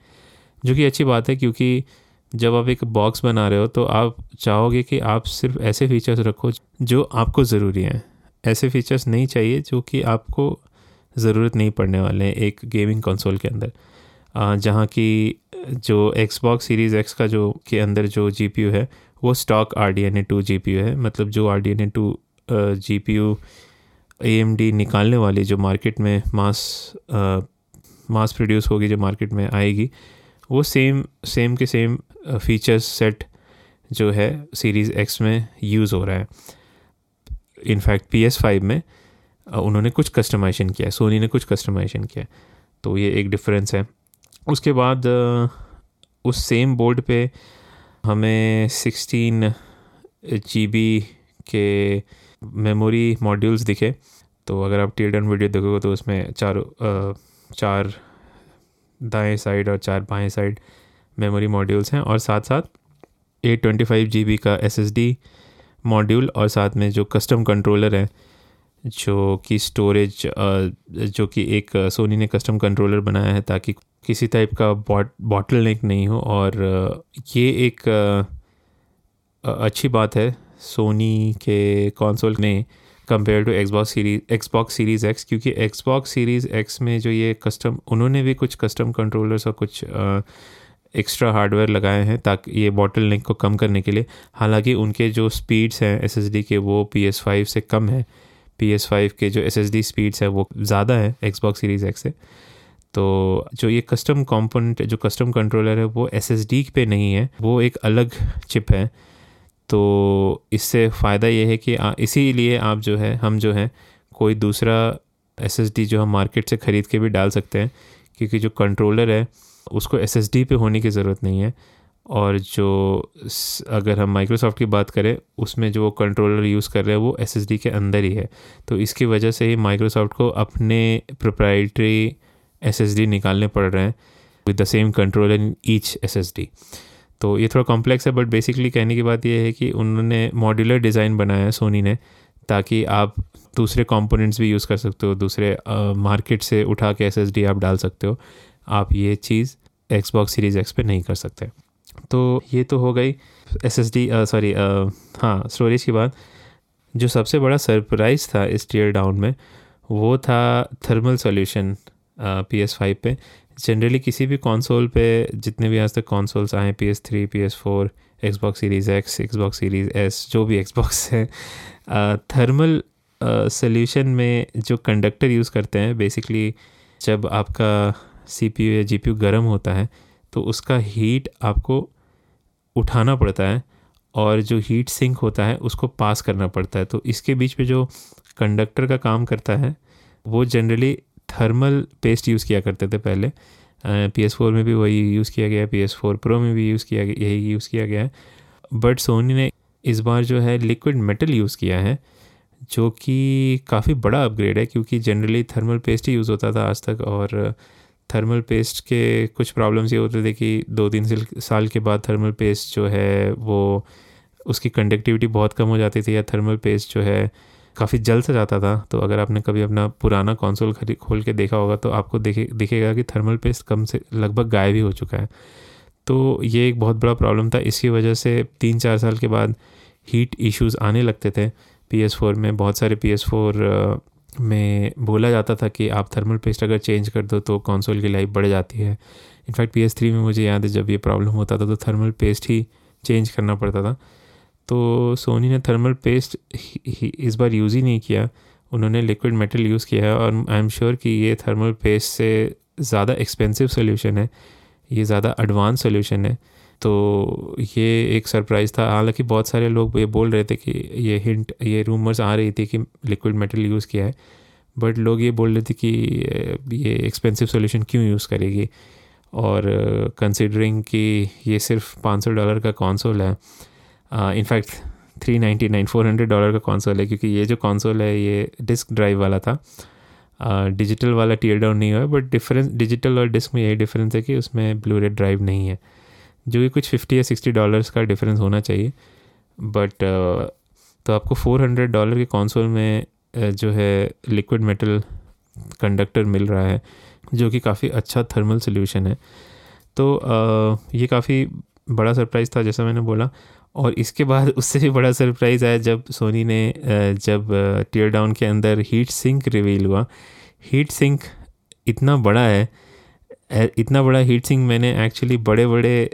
जो कि अच्छी बात है, क्योंकि जब आप एक बॉक्स बना रहे हो तो आप चाहोगे कि आप सिर्फ़ ऐसे फीचर्स रखो जो आपको ज़रूरी हैं। ऐसे फीचर्स नहीं चाहिए जो कि आपको ज़रूरत नहीं पड़ने वाले हैं एक गेमिंग कंसोल के अंदर। जहाँ की जो Xbox सीरीज़ एक्स का जो के अंदर जो जीपीयू है, वो stock R D N A two G है। मतलब जो R D N A two G P U A M D निकालने वाली जो मार्केट में मास मास प्रोड्यूस होगी, जो मार्केट में आएगी, वो सेम सेम के सेम फीचर्स सेट जो है सीरीज़ एक्स में यूज़ हो रहा है। इनफैक्ट पी एस फाइव में उन्होंने कुछ कस्टमाइजेशन किया है सोनी ने कुछ कस्टमाइजेशन किया है तो ये एक डिफरेंस है। उसके बाद उस सेम बोर्ड पे हमें सिक्सटीन जी के मेमोरी मॉड्यूल्स दिखे। तो अगर आप टीयर डन वीडियो देखोगे तो उसमें चार चार दाएँ साइड और चार बाएँ साइड मेमोरी मॉड्यूल्स हैं और साथ साथ eight twenty five G B का एस एस डी मॉड्यूल और साथ में जो कस्टम कंट्रोलर है जो कि स्टोरेज जो कि एक सोनी ने कस्टम कंट्रोलर बनाया है ताकि किसी टाइप का बॉट बॉटल नेक नहीं हो और ये एक अच्छी बात है सोनी के कंसोल में compare to Xbox series Xbox series X क्योंकि एक्सबॉक्स सीरीज़ एक्स में जो ये कस्टम उन्होंने भी कुछ कस्टम कंट्रोलर्स और कुछ एक्स्ट्रा हार्डवेयर लगाए हैं ताकि, ये बॉटल नेक को कम करने के लिए। हालाँकि उनके जो स्पीड्स हैं एसएसडी के वो पी एस फाइव से कम है। पी एस फाइव के जो एस एस डी स्पीड्स है, वो ज़्यादा है एक्सबॉक्स सीरीज़ एक्स से। तो जो ये कस्टम कंपोनेंट जो कस्टम कंट्रोलर है, वो एस एस डी पे नहीं है, वो एक अलग चिप है। तो इससे फ़ायदा ये है कि इसीलिए आप जो है, हम जो है, कोई दूसरा एस एस डी जो हम मार्केट से ख़रीद के भी डाल सकते हैं, क्योंकि जो कंट्रोलर है, उसको एस एस डी पे होने की ज़रूरत नहीं है। और जो अगर हम माइक्रोसॉफ्ट की बात करें, उसमें जो वो कंट्रोलर यूज़ कर रहे हैं, वो एस एस डी के अंदर ही है। तो इसकी वजह से ही माइक्रोसॉफ्ट को अपने प्रोप्राइटरी एस एस डी निकालने पड़ रहे हैं with the same controller in each S S D तो ये थोड़ा कॉम्प्लेक्स है बट बेसिकली कहने की बात ये है कि उन्होंने मॉड्यूलर डिज़ाइन बनाया है सोनी ने, ताकि आप दूसरे कंपोनेंट्स भी यूज़ कर सकते हो, दूसरे मार्केट से उठा के एसएसडी आप डाल सकते हो। आप ये चीज़ एक्सबॉक्स सीरीज़ एक्स पे नहीं कर सकते। तो ये तो हो गई एस एस डी सॉरी हाँ स्टोरेज की बात। जो सबसे बड़ा सरप्राइज़ था इस टीयर डाउन में, वो था thermal solution P S five पे। जनरली किसी भी कंसोल पे जितने भी आज तक कंसोल्स आए P S three P S four Xbox series X Xbox series S जो भी एक्सबॉक्स है थर्मल सोल्यूशन में जो कंडक्टर यूज़ करते हैं बेसिकली जब आपका सी पी यू या जी पी यू गर्म होता है तो उसका हीट आपको उठाना पड़ता है और जो हीट सिंक होता है, उसको पास करना पड़ता है। तो इसके बीच में जो कंडक्टर का काम करता है, वो जनरली थर्मल पेस्ट यूज़ किया करते थे पहले। पी एस फोर में भी वही यूज़ किया गया है पी एस फोर प्रो में भी यूज़ किया गया, यही यूज़ किया गया है। बट सोनी ने इस बार जो है लिक्विड मेटल यूज़ किया है, जो कि काफ़ी बड़ा अपग्रेड है, क्योंकि जनरली थर्मल पेस्ट ही यूज़ होता था आज तक और थर्मल पेस्ट के कुछ प्रॉब्लम्स ये होते थे कि दो तीन साल के बाद थर्मल पेस्ट जो है, वो उसकी कंडक्टिविटी बहुत कम हो जाती थी या थर्मल पेस्ट जो है काफ़ी जल्द से जाता था। तो अगर आपने कभी अपना पुराना कंसोल खरी, खोल के देखा होगा तो आपको देखे, दिखेगा कि थर्मल पेस्ट कम से, लगभग गायब ही हो चुका है। तो ये एक बहुत बड़ा प्रॉब्लम था। इसकी वजह से तीन चार साल के बाद हीट इश्यूज़ आने लगते थे। पी एस फोर में बहुत सारे पी एस फोर में बोला जाता था कि आप थर्मल पेस्ट अगर चेंज कर दो तो कंसोल की लाइफ बढ़ जाती है। इनफैक्ट पी एस थ्री में मुझे याद है, जब ये प्रॉब्लम होता था तो थर्मल पेस्ट ही चेंज करना पड़ता था। तो सोनी ने थर्मल पेस्ट इस बार यूज़ ही नहीं किया। उन्होंने लिक्विड मेटल यूज़ किया है और आई एम श्योर कि ये थर्मल पेस्ट से ज़्यादा एक्सपेंसिव सोल्यूशन है। ये ज़्यादा एडवांस सोल्यूशन है। तो ये एक सरप्राइज़ था। हालाँकि बहुत सारे लोग ये बोल रहे थे कि ये हिंट ये रूमर्स आ रही थी कि लिक्विड मेटल यूज़ किया है। बट लोग ये बोल रहे थे कि ये एक्सपेंसिव सोल्यूशन क्यों यूज़ करेगी? और कंसिडरिंग कि ये सिर्फ़ 500 डॉलर का कौनसोल है in fact three ninety nine four hundred dollar का कौनसोल है, क्योंकि ये जो कौनसोल है, ये डिस्क ड्राइव वाला था। डिजिटल वाला टीयर डाउन नहीं हुआ बट डिफरेंस डिजिटल और डिस्क में यही डिफरेंस है कि उसमें ब्लू रेड ड्राइव नहीं है। जो कि कुछ फिफ्टी या सिक्सटी डॉलर्स का डिफरेंस होना चाहिए। बट uh, तो आपको फोर हंड्रेड डॉलर के कौनसोल में uh, जो है लिक्विड मेटल कंडक्टर मिल रहा है जो कि काफ़ी अच्छा थर्मल सोल्यूशन है। तो ये काफ़ी बड़ा सरप्राइज़ था जैसा मैंने बोला। और इसके बाद उससे भी बड़ा सरप्राइज़ आया जब सोनी ने जब टीयर डाउन के अंदर हीट सिंक रिवील हुआ। हीट सिंक इतना बड़ा है इतना बड़ा हीट सिंक मैंने एक्चुअली बड़े बड़े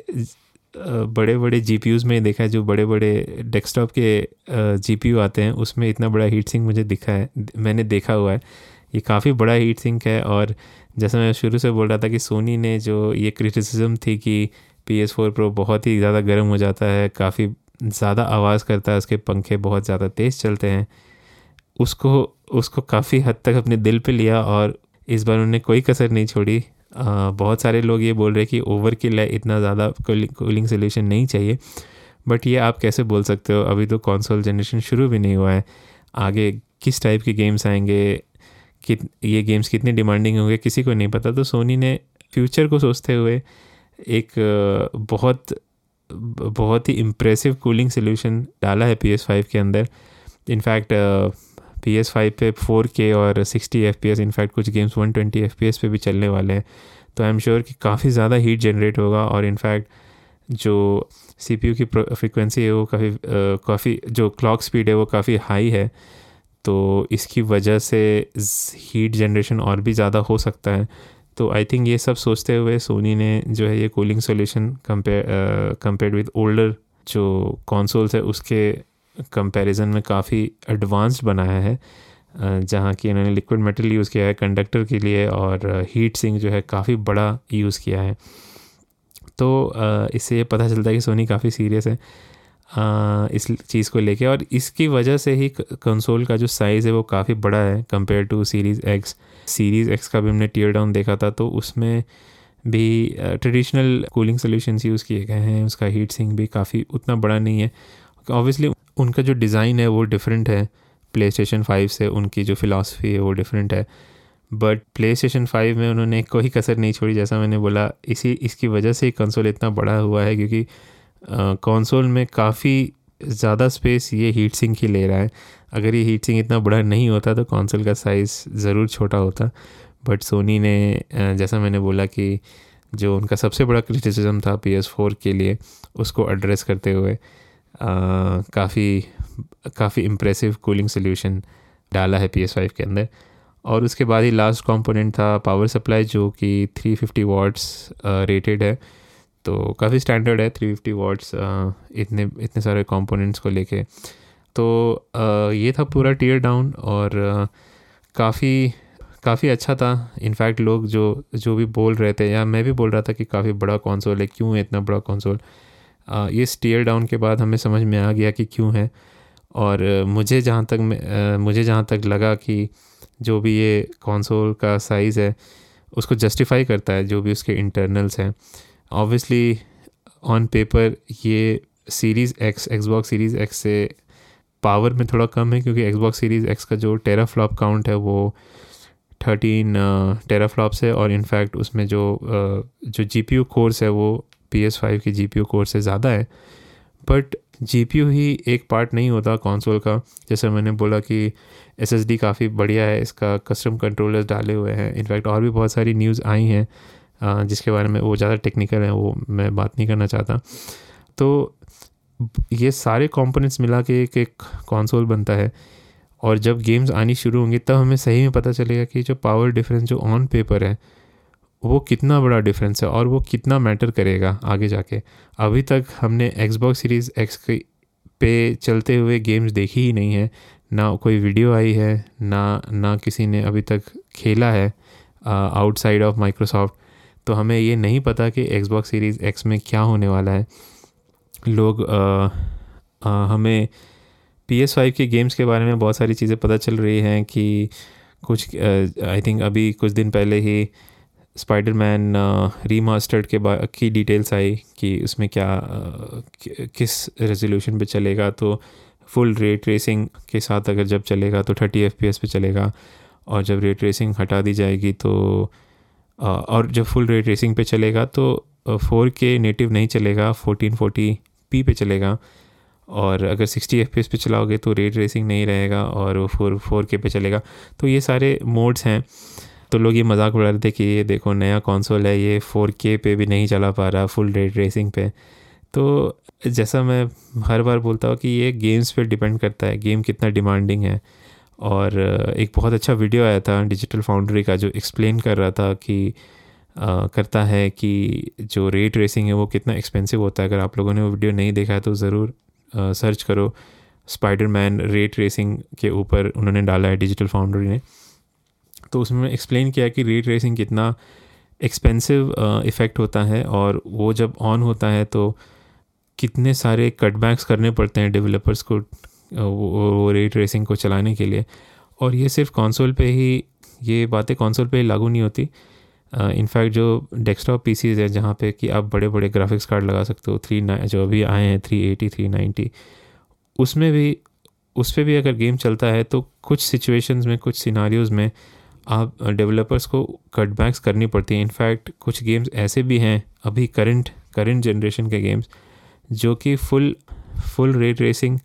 बड़े बड़े जी में देखा है, जो बड़े बड़े डेस्कटॉप के जीपीयू आते हैं, उसमें इतना बड़ा हीट सिंक मुझे दिखा है, मैंने देखा हुआ है। ये काफ़ी बड़ा हीट सिंक है और जैसा मैं शुरू से बोल रहा था कि सोनी ने जो ये क्रिटिसिज्म थी कि पी एस फोर प्रो बहुत ही ज़्यादा गर्म हो जाता है, काफ़ी ज़्यादा आवाज़ करता है, उसके पंखे बहुत ज़्यादा तेज़ चलते हैं, उसको उसको काफ़ी हद तक अपने दिल पे लिया और इस बार उन्होंने कोई कसर नहीं छोड़ी। बहुत सारे लोग ये बोल रहे हैं कि ओवर किल है, इतना ज़्यादा कूलिंग सोल्यूशन नहीं चाहिए। बट ये आप कैसे बोल सकते हो? अभी तो कॉन्सोल जनरेशन शुरू भी नहीं हुआ है। आगे किस टाइप के गेम्स आएँगे? कि ये गेम्स कितने डिमांडिंग होंगे? किसी को नहीं पता। तो सोनी ने फ्यूचर को सोचते हुए एक बहुत बहुत ही इम्प्रेसिव कूलिंग सोल्यूशन डाला है पी एस फाइव के अंदर। In fact P S five पे फोर के और sixty F P S in fact कुछ games one twenty F P S पे भी चलने वाले हैं। तो आई एम श्योर कि काफ़ी ज़्यादा हीट जनरेट होगा और इनफैक्ट जो सी पी यू की फ्रिक्वेंसी है वो काफ़ी काफ़ी, जो क्लॉक स्पीड है वो काफ़ी हाई है। तो इसकी वजह से हीट जनरेशन और भी ज़्यादा हो सकता है। तो आई थिंक ये सब सोचते हुए सोनी ने जो है ये cooling solution compare compare with older जो कॉन्सोल्स है उसके कंपैरिजन में काफ़ी एडवांस्ड बनाया है जहाँ की इन्होंने लिक्विड मेटल यूज़ किया है कंडक्टर के लिए, और हीट सिंक जो है काफ़ी बड़ा यूज़ किया है। तो इससे ये पता चलता है कि सोनी काफ़ी सीरियस है इस चीज़ को लेके, और इसकी वजह से ही कंसोल का जो साइज़ है वो काफ़ी बड़ा है compare to series X series X का भी हमने टीयर डाउन देखा था तो उसमें भी ट्रेडिशनल कूलिंग सोल्यूशंस यूज़ किए गए हैं, उसका हीट सिंक भी काफ़ी उतना बड़ा नहीं है। ऑब्वियसली उनका जो डिज़ाइन है वो डिफरेंट है। प्ले स्टेशन फाइव से उनकी जो फ़िलासफ़ी है वो डिफरेंट है। बट प्ले स्टेशन फाइव में उन्होंने कोई कसर नहीं छोड़ी, जैसा मैंने बोला, इसी, इसकी वजह से कंसोल इतना बड़ा हुआ है क्योंकि कंसोल में काफ़ी ज़्यादा स्पेस ये हीट सिंक ही ले रहा है। अगर ये हीट सिंक इतना बड़ा नहीं होता तो कंसोल का साइज़ ज़रूर छोटा होता। बट सोनी ने जैसा मैंने बोला कि जो उनका सबसे बड़ा क्रिटिसिज्म था पी एस फोर के लिए, उसको एड्रेस करते हुए काफ़ी काफ़ी इम्प्रेसिव कूलिंग सोल्यूशन डाला है पी एस फाइव के अंदर। और उसके बाद ही लास्ट कंपोनेंट था पावर सप्लाई जो कि 350 फिफ्टी वाट्स रेटेड है। तो काफ़ी स्टैंडर्ड है 350 फिफ्टी वाट्स इतने इतने सारे कंपोनेंट्स को लेके। तो आ, ये था पूरा टीयर डाउन और काफ़ी काफ़ी अच्छा था। इनफैक्ट लोग जो जो भी बोल रहे थे या मैं भी बोल रहा था कि काफ़ी बड़ा कौनसोल है क्यों है इतना बड़ा कौनसोल ये स्टेयर डाउन के बाद हमें समझ में आ गया कि क्यों है। और मुझे जहाँ तक मुझे जहाँ तक लगा कि जो भी ये कॉन्सोल का साइज़ है, उसको जस्टिफाई करता है जो भी उसके इंटरनल्स हैं। ऑब्वियसली ऑन पेपर ये series X Xbox series X से पावर में थोड़ा कम है, क्योंकि एक्सबॉक्स सीरीज़ एक्स का जो टेरा फ्लॉप काउंट है वो थर्टीन टेरा फ्लॉप्स है। और इनफैक्ट उसमें जो जो जी पी यू कोर्स है वो पी एस फाइव की जी पी यू कोर्स से ज़्यादा है बट जी पी यू ही एक पार्ट नहीं होता कौनसोल का। जैसे मैंने बोला कि एस एस डी काफ़ी बढ़िया है, इसका कस्टम कंट्रोलर्स डाले हुए हैं। इनफैक्ट और भी बहुत सारी न्यूज़ आई हैं जिसके बारे में वो ज़्यादा टेक्निकल है, वो मैं बात नहीं करना चाहता। तो ये सारे कंपोनेंट्स मिला के एक एक कॉन्सोल बनता है, और जब गेम्स आनी शुरू होंगी, तब हमें सही में पता चलेगा कि जो पावर डिफरेंस जो ऑन पेपर है वो कितना बड़ा डिफरेंस है और वो कितना मैटर करेगा आगे जाके। अभी तक हमने एक्सबॉक्स सीरीज़ एक्स पे चलते हुए गेम्स देखी ही नहीं है। ना कोई वीडियो आई है ना ना किसी ने अभी तक खेला है आउटसाइड ऑफ़ माइक्रोसॉफ्ट तो हमें ये नहीं पता कि एक्सबॉक्स सीरीज़ एक्स में क्या होने वाला है। लोग आ, आ, हमें पी एस फाइव के गेम्स के बारे में बहुत सारी चीज़ें पता चल रही हैं कि कुछ आई थिंक अभी कुछ दिन पहले ही स्पाइडर मैन रीमास्टर्ड के बाद की डिटेल्स आई कि उसमें क्या किस रेजोल्यूशन पे चलेगा तो फुल रेट रेसिंग के साथ अगर जब चलेगा तो थर्टी एफ़ पे चलेगा और जब रेट रेसिंग हटा दी जाएगी तो और जब फुल रेट रेसिंग पे चलेगा तो फोर के नेटिव नहीं चलेगा फोर्टीन फोर्टी पी पे चलेगा और अगर 60 एफ़ पे चलाओगे तो रेट रेसिंग नहीं रहेगा और वो फोर फोर के पे चलेगा। तो ये सारे मोड्स हैं। तो लोग ये मज़ाक उड़ा रहे थे कि ये देखो नया कॉन्सोल है ये फोर के पे भी नहीं चला पा रहा फुल रेट रेसिंग पे। तो जैसा मैं हर बार बोलता हूँ कि ये गेम्स पे डिपेंड करता है गेम कितना डिमांडिंग है। और एक बहुत अच्छा वीडियो आया था डिजिटल फाउंड्री का जो एक्सप्लेन कर रहा था कि आ, करता है कि जो रेट रेसिंग है वो कितना एक्सपेंसिव होता है। अगर आप लोगों ने वो वीडियो नहीं देखा है तो ज़रूर सर्च करो। स्पाइडरमैन रेट रेसिंग के ऊपर उन्होंने डाला है डिजिटल फाउंड्री ने। तो उसमें एक्सप्लेन किया कि रेट रेसिंग कितना एक्सपेंसिव इफ़ेक्ट होता है और वो जब ऑन होता है तो कितने सारे कटबैक्स करने पड़ते हैं डेवलपर्स को वो रेट रेसिंग को चलाने के लिए। और ये सिर्फ़ कंसोल पे ही ये बातें कंसोल पे ही लागू नहीं होती। इनफैक्ट uh, जो डेस्कटॉप पी है जहाँ पे कि आप बड़े बड़े ग्राफिक्स कार्ड लगा सकते हो थ्री जो अभी आए हैं थ्री एटी थ्री नाइन्टी उसमें भी उस पर भी अगर गेम चलता है तो कुछ सिचुएशंस में कुछ सिनारियोज़ में आप डेवलपर्स को कटबैक्स करनी पड़ती हैं। इनफैक्ट कुछ गेम्स ऐसे भी हैं, अभी करंट करंट जनरेशन के गेम्स जो कि फुल फुल रेट रेसिंग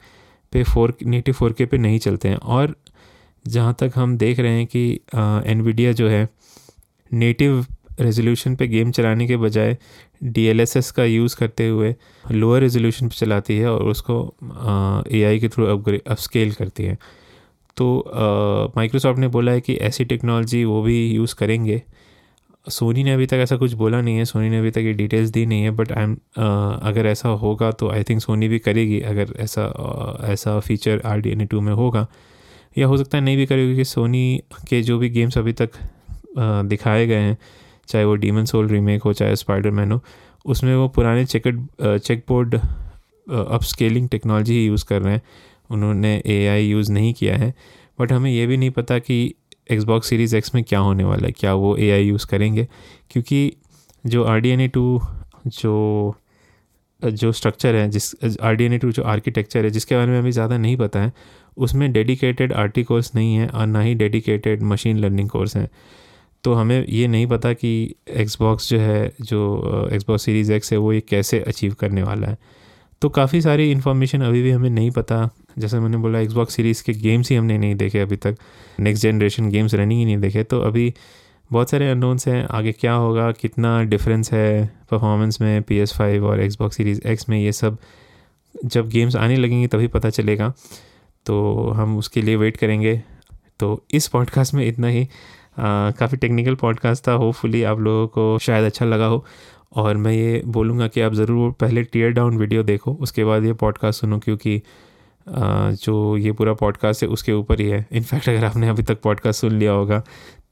पे फोर नेटिव फोर के पे नहीं चलते हैं। और जहाँ तक हम देख रहे हैं कि एन जो है नेटिव रेजोल्यूशन पे गेम चलाने के बजाय डी का यूज़ करते हुए लोअर रेजोल्यूशन पे चलाती है और उसको एआई के थ्रू अपग्रेड अपस्केल करती है। तो माइक्रोसॉफ्ट ने बोला है कि ऐसी टेक्नोलॉजी वो भी यूज़ करेंगे। सोनी ने अभी तक ऐसा कुछ बोला नहीं है। सोनी ने अभी तक ये डिटेल्स दी नहीं है बट आई एम अगर ऐसा होगा तो आई थिंक सोनी भी करेगी। अगर ऐसा uh, ऐसा feature R D N two में होगा या हो सकता है नहीं भी करेगी क्योंकि सोनी के जो भी गेम्स अभी तक uh, दिखाए गए हैं चाहे वो डीमन सोल रीमेक हो चाहे स्पाइडरमैन हो उसमें वो पुराने checked checkerboard upscaling technology ही यूज़ कर रहे हैं। उन्होंने ए आई यूज़ नहीं किया है बट हमें ये भी नहीं पता कि एक्सबॉक्स सीरीज़ एक्स में क्या होने वाला है, क्या वो ए आई यूज़ करेंगे, क्योंकि जो R D N A two जो जो स्ट्रक्चर है, जिस R D N A two जो आर्किटेक्चर है, जिसके बारे में अभी ज़्यादा नहीं पता है, उसमें डेडिकेटेड आर टी कोर्स नहीं है और ना ही डेडिकेटेड मशीन लर्निंग कोर्स हैं। तो हमें ये नहीं पता कि एक्सबॉक्स जो है, जो एक्सबॉक्स सीरीज़ एक्स है, वो ये कैसे अचीव करने वाला है। तो काफ़ी सारी इन्फॉर्मेशन अभी भी हमें नहीं पता जैसे मैंने बोला एक्सबॉक्स सीरीज़ के गेम्स ही हमने नहीं देखे अभी तक। नेक्स्ट जनरेशन गेम्स रनिंग ही नहीं देखे। तो अभी बहुत सारे अनोन्स हैं। आगे क्या होगा? कितना डिफरेंस है परफॉर्मेंस में पी एस फाइव और एक्सबॉक्स सीरीज़ एक्स में? ये सब जब गेम्स आने लगेंगे तभी पता चलेगा। तो हम उसके लिए वेट करेंगे। तो इस पॉडकास्ट में इतना ही। काफ़ी टेक्निकल पॉडकास्ट था। होपफुली आप लोगों को शायद अच्छा लगा हो। और मैं ये बोलूँगा कि आप ज़रूर पहले टीयर डाउन वीडियो देखो। उसके बाद ये पॉडकास्ट सुनो, क्योंकि जो ये पूरा पॉडकास्ट है, उसके ऊपर ही है। इनफैक्ट अगर आपने अभी तक पॉडकास्ट सुन लिया होगा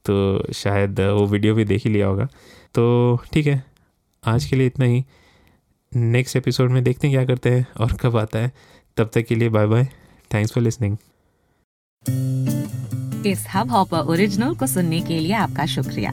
तो शायद वो वीडियो भी देख ही लिया होगा। तो ठीक है, आज के लिए इतना ही। नेक्स्ट एपिसोड में देखते हैं क्या करते हैं और कब आता है। तब तक के लिए bye bye thanks for listening इस हब हॉपर ओरिजिनल को सुनने के लिए आपका शुक्रिया।